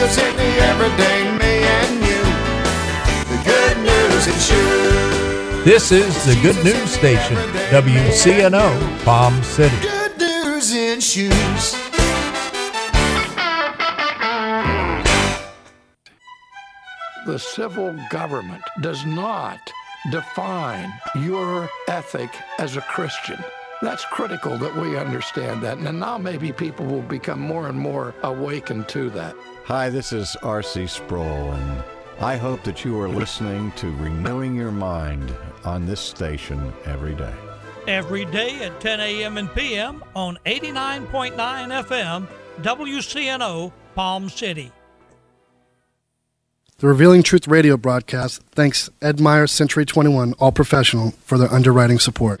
Jesus in the everyday me and you. The good news in shoes. This is the Good News Station, WCNO, Palm City. Good news in shoes. The civil government does not define your ethic as a Christian. That's critical that we understand that. And now maybe people will become more and more awakened to that. Hi, this is R.C. Sproul, and I hope that you are listening to Renewing Your Mind on this station every day. every day at 10 a.m. and p.m. on 89.9 FM, WCNO, Palm City. The Revealing Truth radio broadcast thanks Ed Meyer Century 21 All Professional for their underwriting support.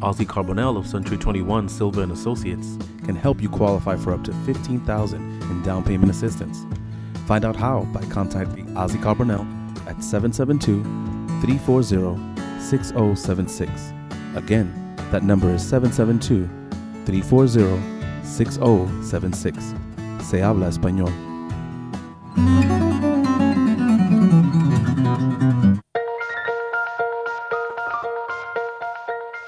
Ozzy Carbonell of Century 21 Silva and Associates can help you qualify for up to 15000 in down payment assistance. Find out how by contacting Ozzy Carbonell at 772-340-6076. Again, that number is 772-340-6076. Se habla español.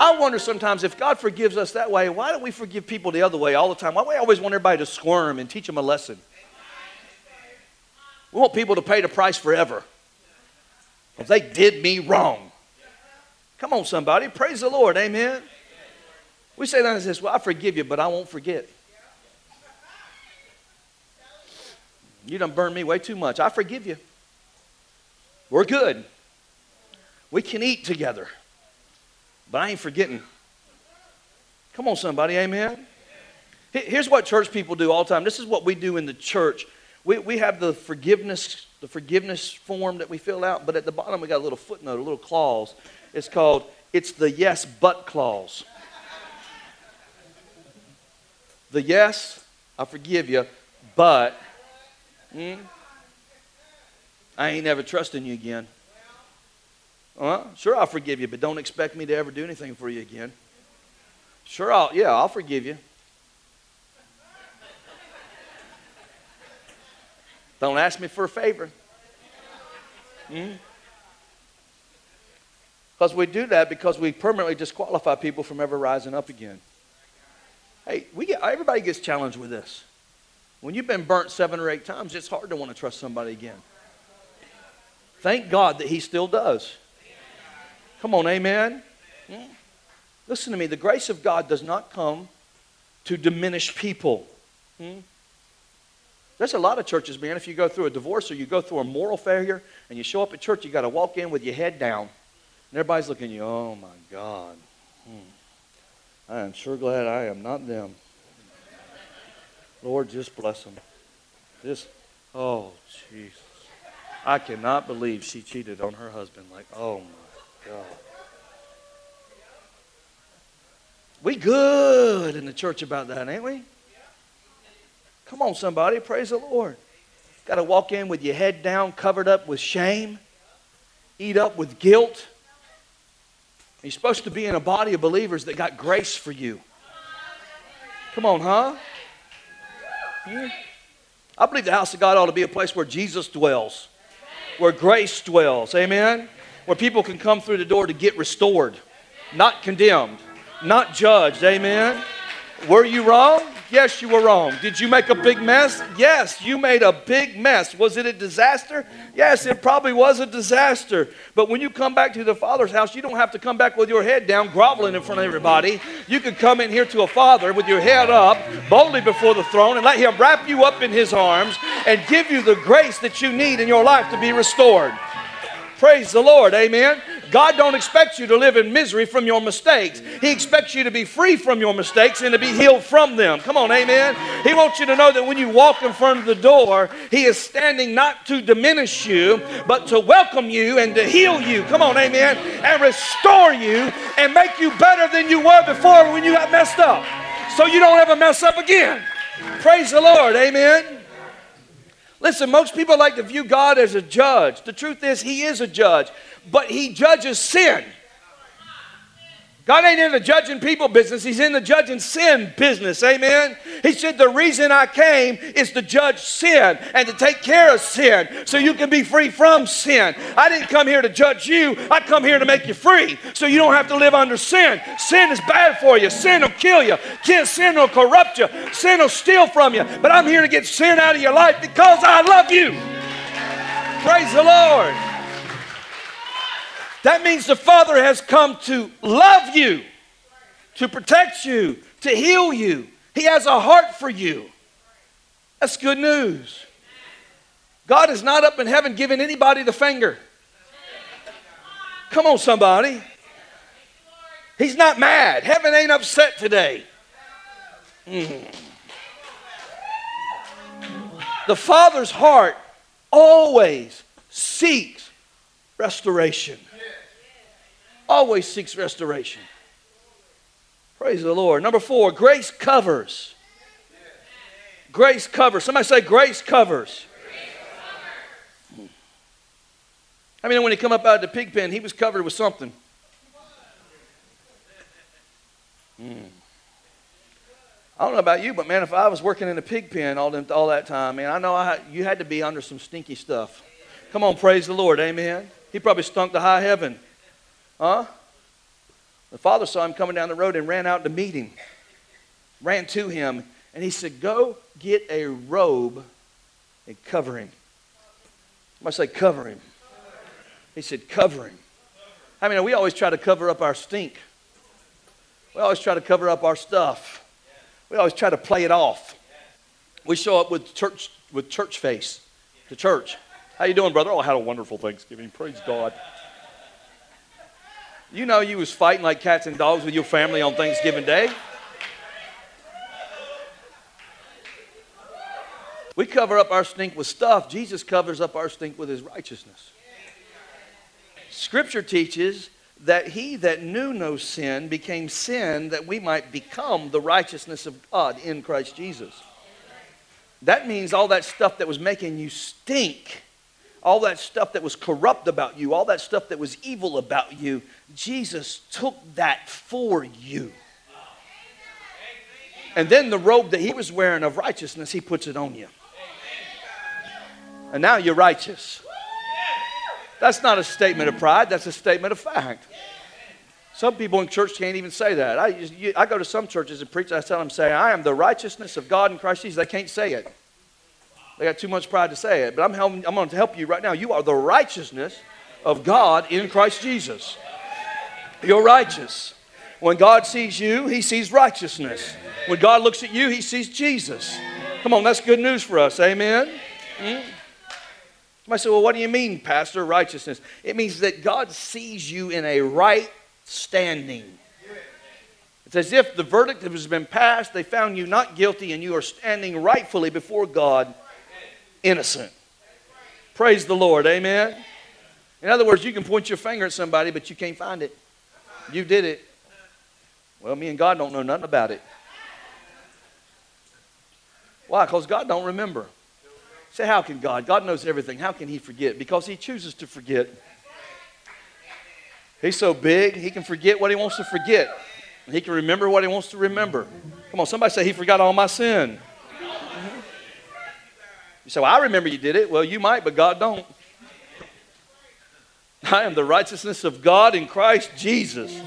I wonder sometimes if God forgives us that way, why don't we forgive people the other way all the time? Why do we always want everybody to squirm and teach them a lesson? We want people to pay the price forever. If they did me wrong. Come on, somebody. Praise the Lord. Amen. We say that and says, Well, I forgive you, but I won't forget. You done burned me way too much. I forgive you. We're good. We can eat together. But I ain't forgetting. Come on, somebody, amen? Here's what church people do all the time. This is what we do in the church. We, we have the forgiveness, the forgiveness form that we fill out, but at the bottom we got a little footnote, a little clause. It's called, it's the yes but clause. The yes, I forgive you, but hmm, I ain't never trusting you again. Uh, sure, I'll forgive you, but don't expect me to ever do anything for you again. Sure, I'll, yeah, I'll forgive you. Don't ask me for a favor. Because we do that because we permanently disqualify people from ever rising up again. Hey, we get, everybody gets challenged with this. When you've been burnt seven or eight times, it's hard to want to trust somebody again. Thank God that He still does. Come on, amen. Listen to me. The grace of God does not come to diminish people. There's a lot of churches, man, if you go through a divorce or you go through a moral failure and you show up at church, you got to walk in with your head down. And everybody's looking at you, oh my God. Hmm. I am sure glad I am not them. Lord, just bless them. Just, oh, Jesus. I cannot believe she cheated on her husband. Like, oh my God. We good in the church about that, ain't we? Come on, somebody. Praise the Lord. Got to walk in with your head down, covered up with shame, eat up with guilt. You're supposed to be in a body of believers that got grace for you. Come on, huh? Hmm? I believe the house of God ought to be a place where Jesus dwells, where grace dwells. Amen? Where people can come through the door to get restored, not condemned, not judged. Amen? Were you wrong? Yes, you were wrong. Did you make a big mess? Yes, you made a big mess. Was it a disaster? Yes, it probably was a disaster. But when you come back to the Father's house, you don't have to come back with your head down, groveling in front of everybody. You can come in here to a Father with your head up, boldly before the throne, and let Him wrap you up in His arms and give you the grace that you need in your life to be restored. Praise the Lord. Amen. God don't expect you to live in misery from your mistakes. He expects you to be free from your mistakes and to be healed from them. Come on, amen. He wants you to know that when you walk in front of the door, he is standing not to diminish you, but to welcome you and to heal you. Come on, amen. And restore you and make you better than you were before when you got messed up. So you don't ever mess up again. Praise the Lord. Amen. Listen, most people like to view God as a judge. The truth is, He is a judge, but He judges sin. God ain't in the judging people business, He's in the judging sin business. Amen. He said, The reason I came is to judge sin and to take care of sin so you can be free from sin. I didn't come here to judge you, I come here to make you free so you don't have to live under sin. Sin is bad for you, sin will kill you, sin will corrupt you, sin will steal from you. But I'm here to get sin out of your life because I love you. Praise the Lord. That means the Father has come to love you, to protect you, to heal you. He has a heart for you. That's good news. God is not up in heaven giving anybody the finger. Come on, somebody. He's not mad. Heaven ain't upset today. Mm. The Father's heart always seeks restoration always seeks restoration. Praise the Lord. Number four, grace covers. Grace covers. Somebody say, grace covers. I mean, when he come up out of the pig pen, he was covered with something. Mm. I don't know about you, but man, if I was working in a pig pen all, them, all that time, man, I know I you had to be under some stinky stuff. Come on, praise the Lord, amen. He probably stunk to high heaven. Huh? The father saw him coming down the road and ran out to meet him. Ran to him, and he said, Go get a robe and cover him. I say, Cover him. He said, Cover him. I mean, we always try to cover up our stink. We always try to cover up our stuff. We always try to play it off. We show up with church with church face to church. How you doing, brother? Oh, I had a wonderful Thanksgiving. Praise God. You know you was fighting like cats and dogs with your family on Thanksgiving Day. We cover up our stink with stuff. Jesus covers up our stink with his righteousness. Scripture teaches that he that knew no sin became sin that we might become the righteousness of God in Christ Jesus. That means all that stuff that was making you stink all that stuff that was corrupt about you, all that stuff that was evil about you, Jesus took that for you. And then the robe that he was wearing of righteousness, he puts it on you. And now you're righteous. That's not a statement of pride, that's a statement of fact. Some people in church can't even say that. I, you, I go to some churches and preach, I tell them, say, I am the righteousness of God in Christ Jesus. They can't say it. They got too much pride to say it. But I'm, helping, I'm going to help you right now. You are the righteousness of God in Christ Jesus. You're righteous. When God sees you, he sees righteousness. When God looks at you, he sees Jesus. Come on, that's good news for us. Amen. Mm? Somebody said, Well, what do you mean, Pastor, righteousness? It means that God sees you in a right standing. It's as if the verdict has been passed, they found you not guilty, and you are standing rightfully before God innocent. Praise the Lord. Amen. In other words, you can point your finger at somebody, but you can't find it. You did it. Well, me and God don't know nothing about it. Why? Because God don't remember. Say, how can God? God knows everything. How can He forget? Because He chooses to forget. He's so big, He can forget what He wants to forget. And He can remember what He wants to remember. Come on, somebody say, He forgot all my sin. You say, Well, I remember you did it. Well, you might, but God don't. I am the righteousness of God in Christ Jesus.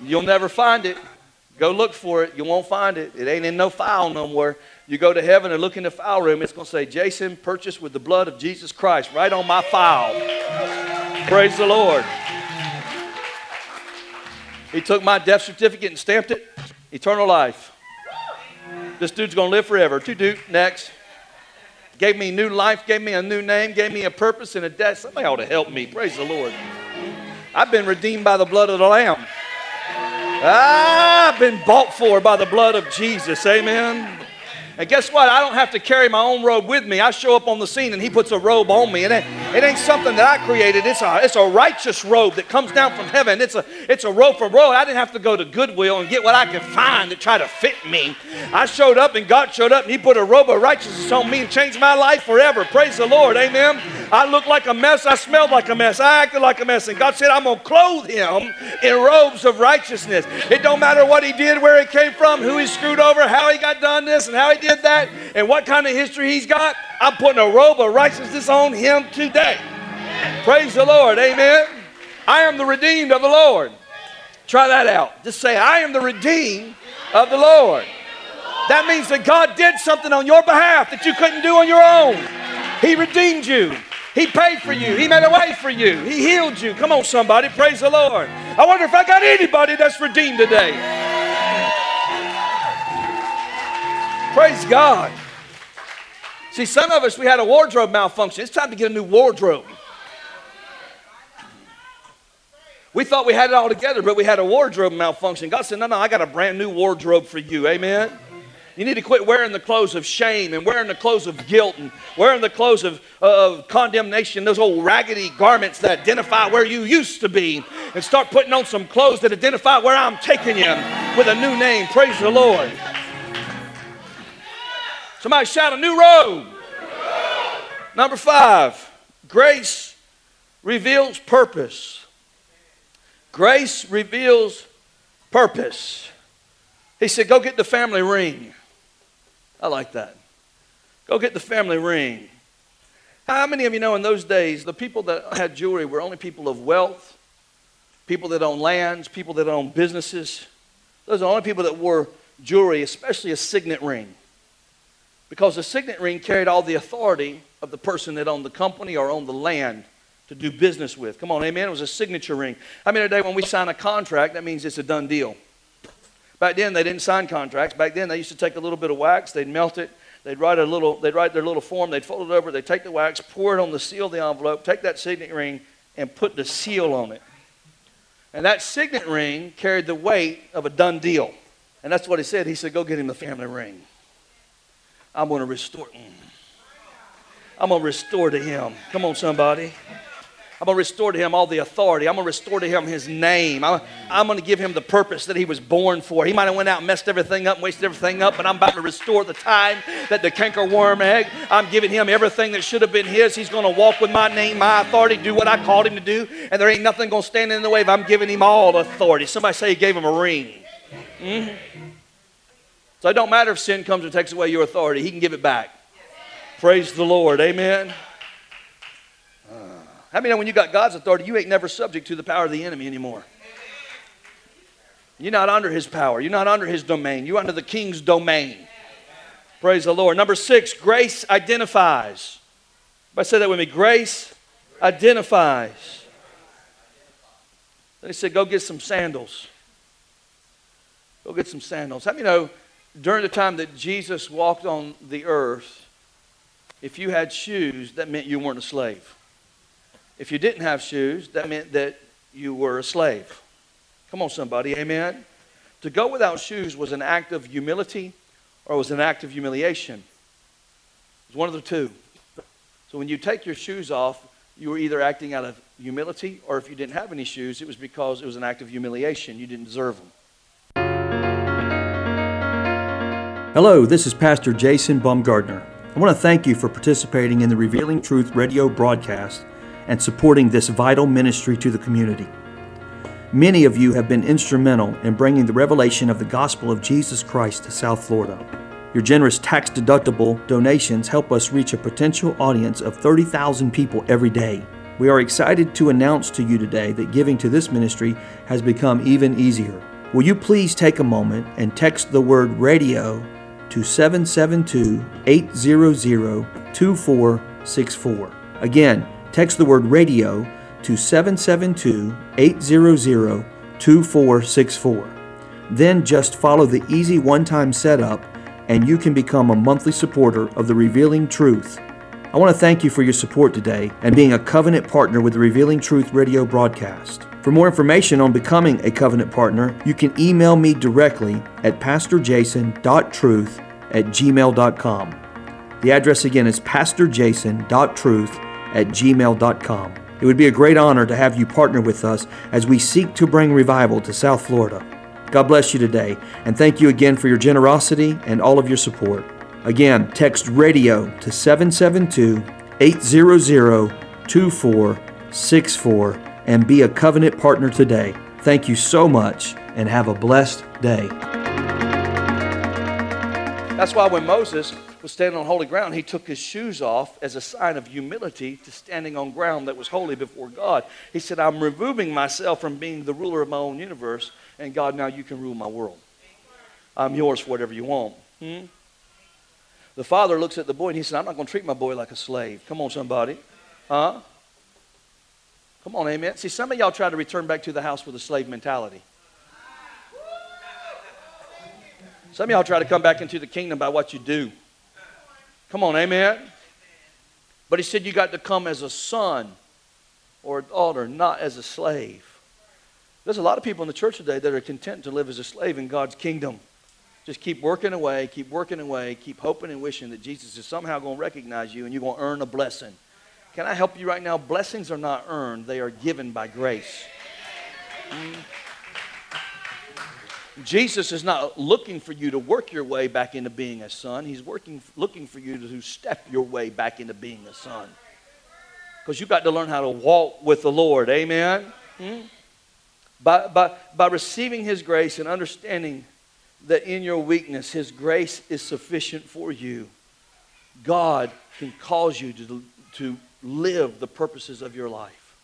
You'll never find it. Go look for it. You won't find it. It ain't in no file no more. You go to heaven and look in the file room, it's going to say, Jason, purchased with the blood of Jesus Christ, right on my file. Praise the Lord. He took my death certificate and stamped it. Eternal life. This dude's going to live forever. Two dude, next. Gave me new life, gave me a new name, gave me a purpose and a death. Somebody ought to help me. Praise the Lord. I've been redeemed by the blood of the Lamb. I've been bought for by the blood of Jesus. Amen. And guess what? I don't have to carry my own robe with me. I show up on the scene and he puts a robe on me. And it, it ain't something that I created. It's a, it's a righteous robe that comes down from heaven. It's a, it's a robe from robe. I didn't have to go to Goodwill and get what I could find to try to fit me. I showed up and God showed up and he put a robe of righteousness on me and changed my life forever. Praise the Lord. Amen. I looked like a mess. I smelled like a mess. I acted like a mess. And God said, I'm going to clothe him in robes of righteousness. It don't matter what he did, where he came from, who he screwed over, how he got done this and how he did that, and what kind of history he's got. I'm putting a robe of righteousness on him today. Praise the Lord. Amen. I am the redeemed of the Lord. Try that out. Just say, I am the redeemed of the Lord. That means that God did something on your behalf that you couldn't do on your own. He redeemed you. He paid for you. He made a way for you. He healed you. Come on, somebody. Praise the Lord. I wonder if I got anybody that's redeemed today. Praise God. See, some of us, we had a wardrobe malfunction. It's time to get a new wardrobe. We thought we had it all together, but we had a wardrobe malfunction. God said, No, no, I got a brand new wardrobe for you. Amen. You need to quit wearing the clothes of shame and wearing the clothes of guilt and wearing the clothes of, uh, of condemnation, those old raggedy garments that identify where you used to be, and start putting on some clothes that identify where I'm taking you with a new name. Praise the Lord. Somebody shout a new robe. Number five, grace reveals purpose. Grace reveals purpose. He said, Go get the family ring. I like that. Go get the family ring. How many of you know in those days the people that had jewelry were only people of wealth, people that owned lands, people that owned businesses? Those are the only people that wore jewelry, especially a signet ring. Because the signet ring carried all the authority of the person that owned the company or owned the land to do business with. Come on, amen. It was a signature ring. I mean, today when we sign a contract, that means it's a done deal. Back then, they didn't sign contracts. Back then, they used to take a little bit of wax, they'd melt it, they'd write a little, they'd write their little form, they'd fold it over, they'd take the wax, pour it on the seal of the envelope, take that signet ring, and put the seal on it. And that signet ring carried the weight of a done deal. And that's what he said. He said, Go get him the family ring. I'm going to restore. Mm. I'm going to restore to him. Come on, somebody. I'm going to restore to him all the authority. I'm going to restore to him his name. I'm, I'm going to give him the purpose that he was born for. He might have went out and messed everything up, and wasted everything up, but I'm about to restore the time that the cankerworm egg. I'm giving him everything that should have been his. He's going to walk with my name, my authority, do what I called him to do, and there ain't nothing going to stand in the way if I'm giving him all authority. Somebody say he gave him a ring. Mm-hmm. So it don't matter if sin comes and takes away your authority. He can give it back. Praise the Lord. Amen. How many know when you got God's authority, you ain't never subject to the power of the enemy anymore? You're not under his power. You're not under his domain. You're under the king's domain. Praise the Lord. Number six, grace identifies. Everybody say that with me. Grace identifies. They said, go get some sandals. Go get some sandals. How many know during the time that Jesus walked on the earth, if you had shoes, that meant you weren't a slave. If you didn't have shoes, that meant that you were a slave. Come on, somebody, amen? To go without shoes was an act of humility or was an act of humiliation. It was one of the two. So when you take your shoes off, you were either acting out of humility or if you didn't have any shoes, it was because it was an act of humiliation. You didn't deserve them. Hello, this is Pastor Jason Baumgartner. I want to thank you for participating in the Revealing Truth radio broadcast and supporting this vital ministry to the community. Many of you have been instrumental in bringing the revelation of the gospel of Jesus Christ to South Florida. Your generous tax deductible donations help us reach a potential audience of 30,000 people every day. We are excited to announce to you today that giving to this ministry has become even easier. Will you please take a moment and text the word radio to 772 800 2464? Again, text the word radio to 772 800 2464. Then just follow the easy one time setup and you can become a monthly supporter of the Revealing Truth. I want to thank you for your support today and being a covenant partner with the Revealing Truth radio broadcast. For more information on becoming a covenant partner, you can email me directly at pastorjason.truth at gmail.com. The address again is pastorjason.truth at gmail.com. It would be a great honor to have you partner with us as we seek to bring revival to South Florida. God bless you today, and thank you again for your generosity and all of your support. Again, text radio to 772 800 2464 and be a covenant partner today. Thank you so much and have a blessed day. That's why when Moses was standing on holy ground, he took his shoes off as a sign of humility to standing on ground that was holy before God. He said, I'm removing myself from being the ruler of my own universe, and God, now you can rule my world. I'm yours for whatever you want. Hmm? The father looks at the boy and he said, I'm not going to treat my boy like a slave. Come on, somebody. Huh? Come on, amen. See, some of y'all try to return back to the house with a slave mentality. Some of y'all try to come back into the kingdom by what you do. Come on, amen. But he said you got to come as a son or a daughter, not as a slave. There's a lot of people in the church today that are content to live as a slave in God's kingdom. Just keep working away, keep working away, keep hoping and wishing that Jesus is somehow going to recognize you and you're going to earn a blessing. Can I help you right now? Blessings are not earned, they are given by grace. Mm. Jesus is not looking for you to work your way back into being a son. He's working, looking for you to step your way back into being a son. Because you've got to learn how to walk with the Lord. Amen? Hmm? By, by, by receiving His grace and understanding that in your weakness, His grace is sufficient for you, God can cause you to, to live the purposes of your life.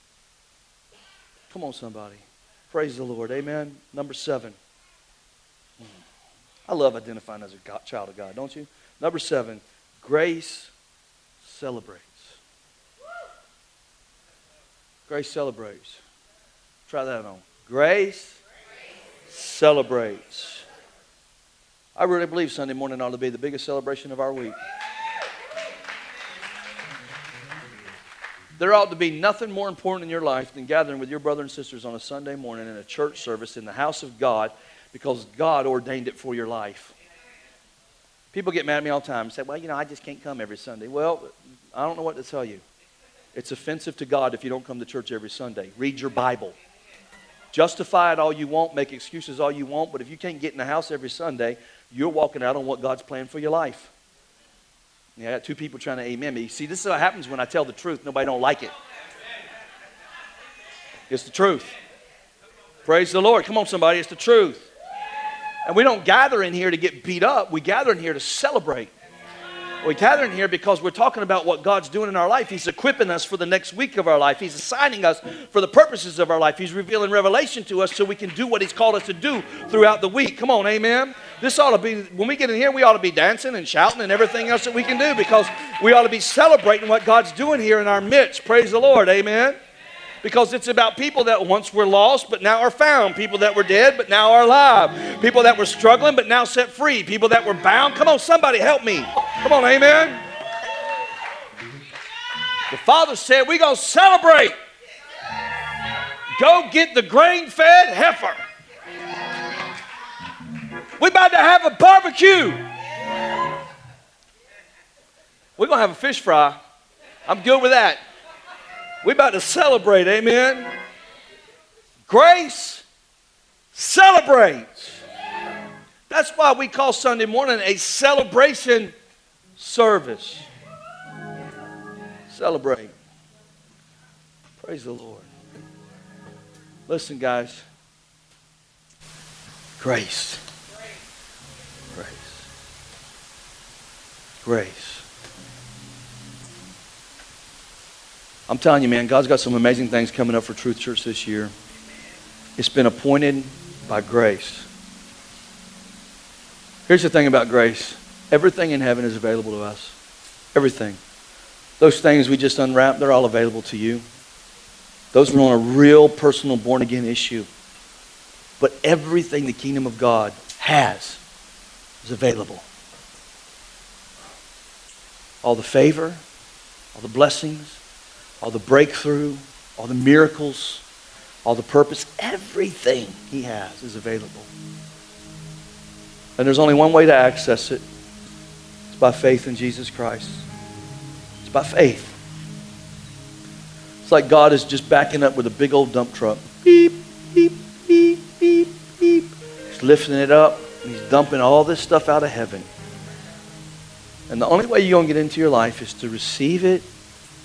Come on, somebody. Praise the Lord. Amen. Number seven. I love identifying as a God, child of God, don't you? Number seven, grace celebrates. Grace celebrates. Try that on. Grace, celebrates. I really believe Sunday morning ought to be the biggest celebration of our week. There ought to be nothing more important in your life than gathering with your brother and sisters on a Sunday morning in a church service in the house of God because God ordained it for your life. People get mad at me all the time and say, well, you know, I just can't come every Sunday. Well, I don't know what to tell you. It's offensive to God if you don't come to church every Sunday. Read your Bible. Justify it all you want, make excuses all you want, but if you can't get in the house every Sunday, you're walking out on what God's planned for your life. Yeah, I got two people trying to amen me. See, this is what happens when I tell the truth. Nobody don't like it. It's the truth. Praise the Lord. Come on, somebody. It's the truth. And we don't gather in here to get beat up. We gather in here to celebrate. We gather in here because we're talking about what God's doing in our life. He's equipping us for the next week of our life. He's assigning us for the purposes of our life. He's revealing revelation to us so we can do what He's called us to do throughout the week. Come on, amen. This ought to be, when we get in here, we ought to be dancing and shouting and everything else that we can do because we ought to be celebrating what God's doing here in our midst. Praise the Lord, amen. Because it's about people that once were lost but now are found, people that were dead but now are alive, people that were struggling but now set free, people that were bound. Come on, somebody help me. Come on, amen. The Father said, We're going to celebrate. Go get the grain fed heifer. We're about to have a barbecue. We're going to have a fish fry. I'm good with that. We're about to celebrate, amen. Grace celebrates. That's why we call Sunday morning a celebration service. Celebrate. Praise the Lord. Listen, guys. Grace. Grace. Grace. I'm telling you, man, God's got some amazing things coming up for Truth Church this year. It's been appointed by grace. Here's the thing about grace everything in heaven is available to us. Everything. Those things we just unwrapped, they're all available to you. Those are on a real personal born again issue. But everything the kingdom of God has is available. All the favor, all the blessings, all the breakthrough, all the miracles, all the purpose, everything He has is available. And there's only one way to access it it's by faith in Jesus Christ. It's by faith. It's like God is just backing up with a big old dump truck. Beep, beep, beep, beep, beep. He's lifting it up and He's dumping all this stuff out of heaven. And the only way you're going to get into your life is to receive it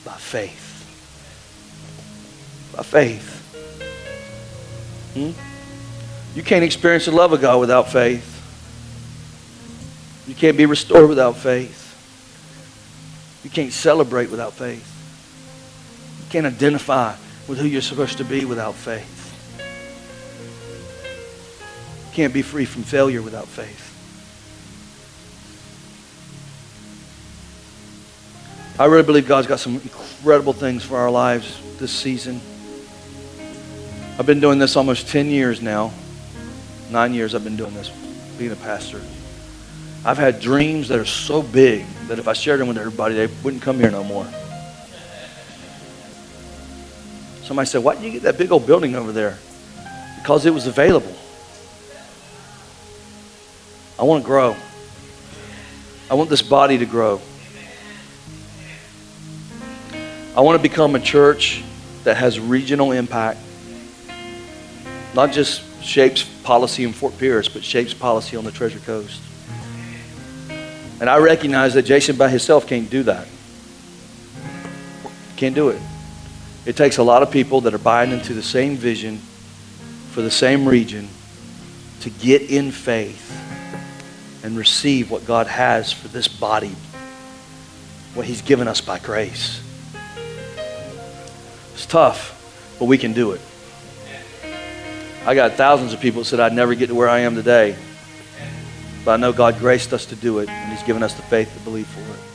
by faith by faith. Hmm? You can't experience the love of God without faith. You can't be restored without faith. You can't celebrate without faith. You can't identify with who you're supposed to be without faith. You can't be free from failure without faith. I really believe God's got some incredible things for our lives this season. I've been doing this almost 10 years now. Nine years I've been doing this, being a pastor. I've had dreams that are so big that if I shared them with everybody, they wouldn't come here no more. Somebody said, Why did you get that big old building over there? Because it was available. I want to grow. I want this body to grow. I want to become a church that has regional impact not just shapes policy in Fort Pierce, but shapes policy on the Treasure Coast. And I recognize that Jason by himself can't do that. Can't do it. It takes a lot of people that are buying into the same vision for the same region to get in faith and receive what God has for this body, what He's given us by grace. It's tough, but we can do it. I got thousands of people that said I'd never get to where I am today. But I know God graced us to do it, and He's given us the faith to believe for it.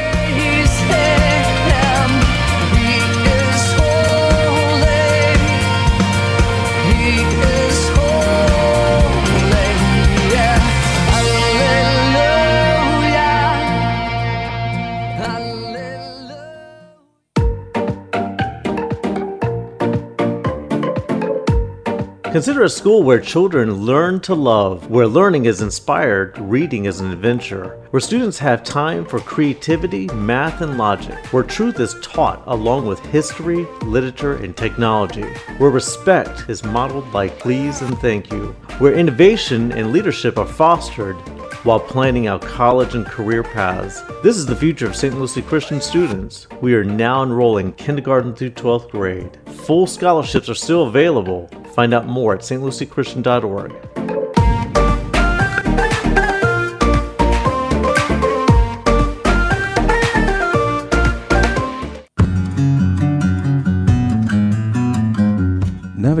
Consider a school where children learn to love, where learning is inspired, reading is an adventure, where students have time for creativity, math, and logic, where truth is taught along with history, literature, and technology, where respect is modeled by please and thank you, where innovation and leadership are fostered while planning out college and career paths. This is the future of St. Lucie Christian students. We are now enrolling kindergarten through 12th grade. Full scholarships are still available. Find out more at stluciechristian.org.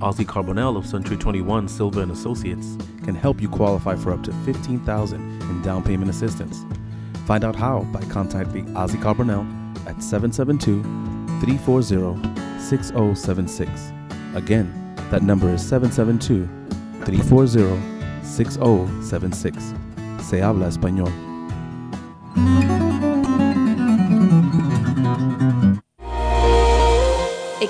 Ozzy Carbonell of Century 21 Silva and Associates can help you qualify for up to 15000 in down payment assistance. Find out how by contacting Ozzy Carbonell at 772-340-6076. Again, that number is 772-340-6076. Se habla español.